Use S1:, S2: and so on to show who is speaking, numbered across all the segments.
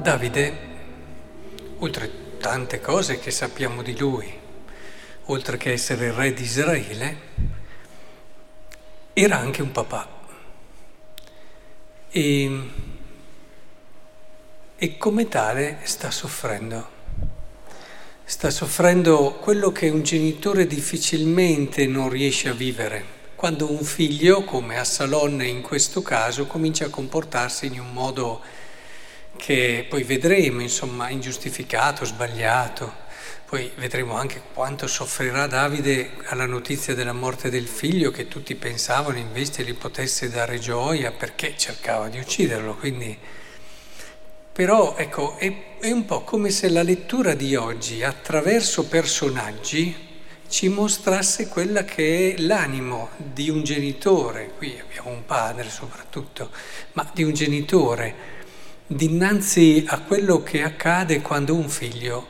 S1: Davide, oltre tante cose che sappiamo di lui, oltre che essere il re di Israele, era anche un papà. E, e come tale sta soffrendo. Sta soffrendo quello che un genitore difficilmente non riesce a vivere, quando un figlio, come Assalon in questo caso, comincia a comportarsi in un modo che poi vedremo, insomma, ingiustificato, sbagliato. Poi vedremo anche quanto soffrirà Davide alla notizia della morte del figlio, che tutti pensavano invece gli potesse dare gioia perché cercava di ucciderlo. Quindi... Però ecco, è, è un po' come se la lettura di oggi attraverso personaggi ci mostrasse quella che è l'animo di un genitore, qui abbiamo un padre soprattutto, ma di un genitore dinanzi a quello che accade quando un figlio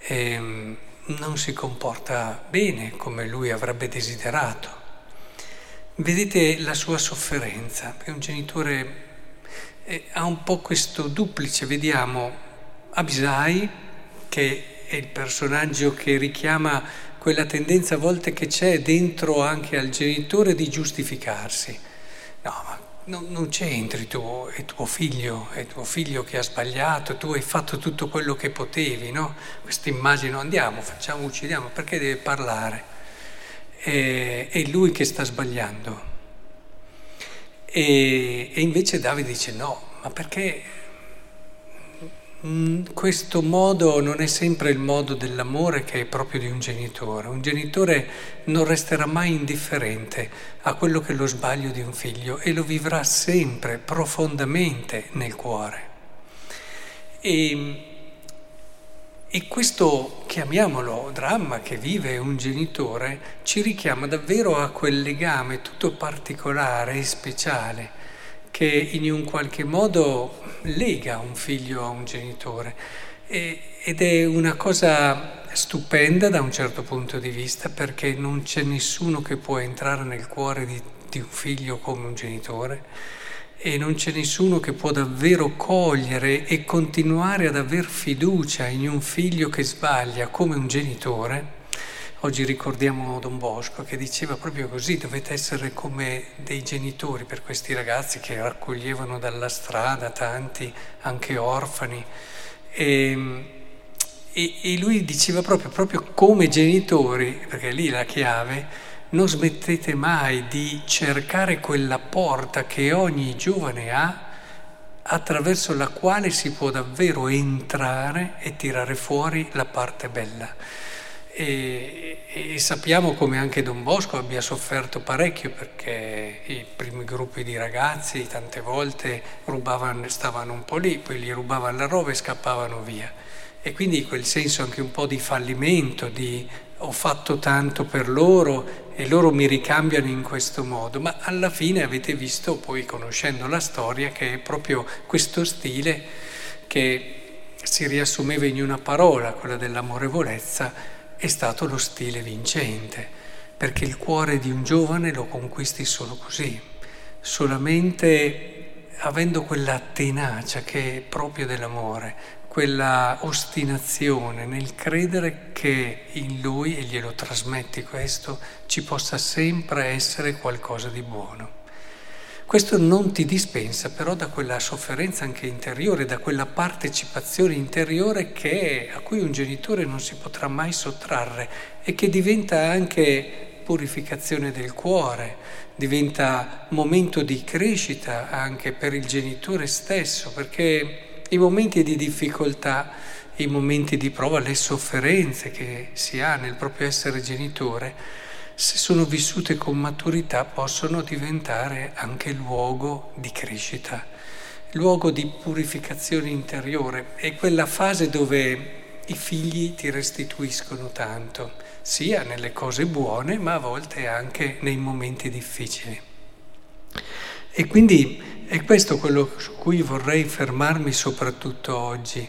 S1: eh, non si comporta bene come lui avrebbe desiderato. Vedete la sua sofferenza, perché un genitore eh, ha un po' questo duplice, vediamo Abisai, che è il personaggio che richiama quella tendenza a volte che c'è dentro anche al genitore di giustificarsi. No, ma non, non c'entri tu, è tuo figlio, è tuo figlio che ha sbagliato, tu hai fatto tutto quello che potevi, no? Questa immagine, andiamo, facciamo, uccidiamo, perché deve parlare? È, è lui che sta sbagliando. E, e invece Davide dice no, ma perché questo modo non è sempre il modo dell'amore che è proprio di un genitore. Un genitore non resterà mai indifferente a quello che è lo sbaglio di un figlio e lo vivrà sempre profondamente nel cuore. E, e questo, chiamiamolo dramma che vive un genitore, ci richiama davvero a quel legame tutto particolare e speciale che in un qualche modo lega un figlio a un genitore. E, ed è una cosa stupenda da un certo punto di vista perché non c'è nessuno che può entrare nel cuore di, di un figlio come un genitore e non c'è nessuno che può davvero cogliere e continuare ad aver fiducia in un figlio che sbaglia come un genitore Oggi ricordiamo Don Bosco che diceva proprio così, dovete essere come dei genitori per questi ragazzi che raccoglievano dalla strada tanti, anche orfani. E, e, e lui diceva proprio, proprio come genitori, perché lì la chiave, non smettete mai di cercare quella porta che ogni giovane ha attraverso la quale si può davvero entrare e tirare fuori la parte bella. E, e, sappiamo come anche Don Bosco abbia sofferto parecchio perché i primi gruppi di ragazzi tante volte rubavano, stavano un po' lì, poi gli rubavano la roba e scappavano via. E quindi quel senso anche un po' di fallimento, di ho fatto tanto per loro e loro mi ricambiano in questo modo, ma alla fine avete visto, poi conoscendo la storia, che è proprio questo stile che si riassumeva in una parola, quella dell'amorevolezza, è stato lo stile vincente, perché il cuore di un giovane lo conquisti solo così, solamente avendo quella tenacia che è proprio dell'amore, quella ostinazione nel credere che in lui, e glielo trasmetti questo, ci possa sempre essere qualcosa di buono. Questo non ti dispensa però da quella sofferenza anche interiore, da quella partecipazione interiore che, a cui un genitore non si potrà mai sottrarre e che diventa anche purificazione del cuore, diventa momento di crescita anche per il genitore stesso, perché i momenti di difficoltà, i momenti di prova, le sofferenze che si ha nel proprio essere genitore, se sono vissute con maturità, possono diventare anche luogo di crescita, luogo di purificazione interiore. È quella fase dove i figli ti restituiscono tanto, sia nelle cose buone, ma a volte anche nei momenti difficili. E quindi è questo quello su cui vorrei fermarmi soprattutto oggi,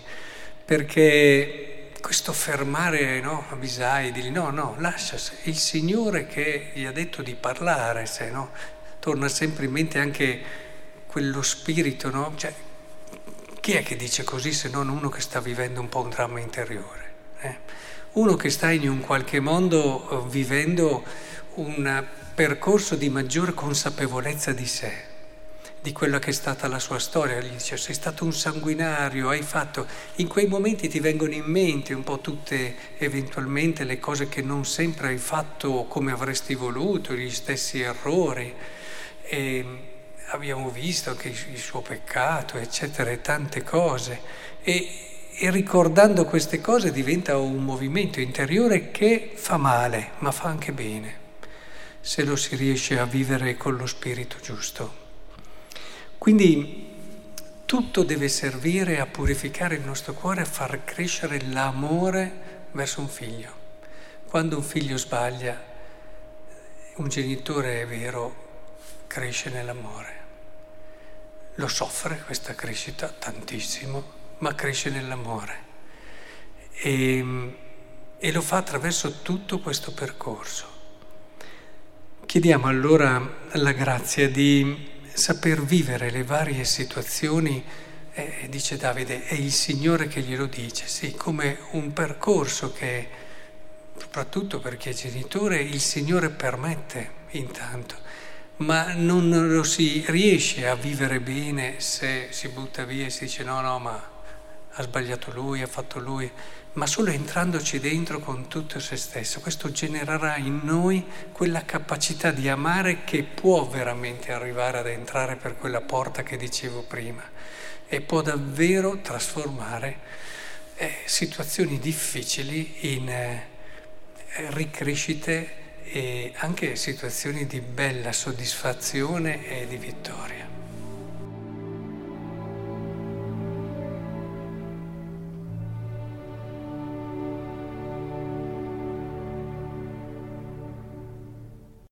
S1: perché questo fermare no, Abisai, dire no, no, lascia il Signore che gli ha detto di parlare, se no, torna sempre in mente anche quello spirito, no? Cioè, chi è che dice così se non uno che sta vivendo un po' un dramma interiore? Eh? Uno che sta in un qualche modo eh, vivendo un percorso di maggiore consapevolezza di sé di quella che è stata la sua storia, gli dice sei stato un sanguinario, hai fatto, in quei momenti ti vengono in mente un po' tutte eventualmente le cose che non sempre hai fatto come avresti voluto, gli stessi errori. E abbiamo visto anche il suo peccato, eccetera, e tante cose. E, e ricordando queste cose diventa un movimento interiore che fa male, ma fa anche bene, se lo si riesce a vivere con lo spirito giusto. Quindi tutto deve servire a purificare il nostro cuore, a far crescere l'amore verso un figlio. Quando un figlio sbaglia, un genitore è vero, cresce nell'amore. Lo soffre questa crescita tantissimo, ma cresce nell'amore. E, e lo fa attraverso tutto questo percorso. Chiediamo allora la grazia di saper vivere le varie situazioni, eh, dice Davide, è il Signore che glielo dice, sì, come un percorso che, soprattutto per chi è genitore, il Signore permette intanto, ma non lo si riesce a vivere bene se si butta via e si dice no, no, ma ha sbagliato lui, ha fatto lui, ma solo entrandoci dentro con tutto se stesso. Questo genererà in noi quella capacità di amare che può veramente arrivare ad entrare per quella porta che dicevo prima e può davvero trasformare eh, situazioni difficili in eh, ricrescite e anche situazioni di bella soddisfazione e di vittoria.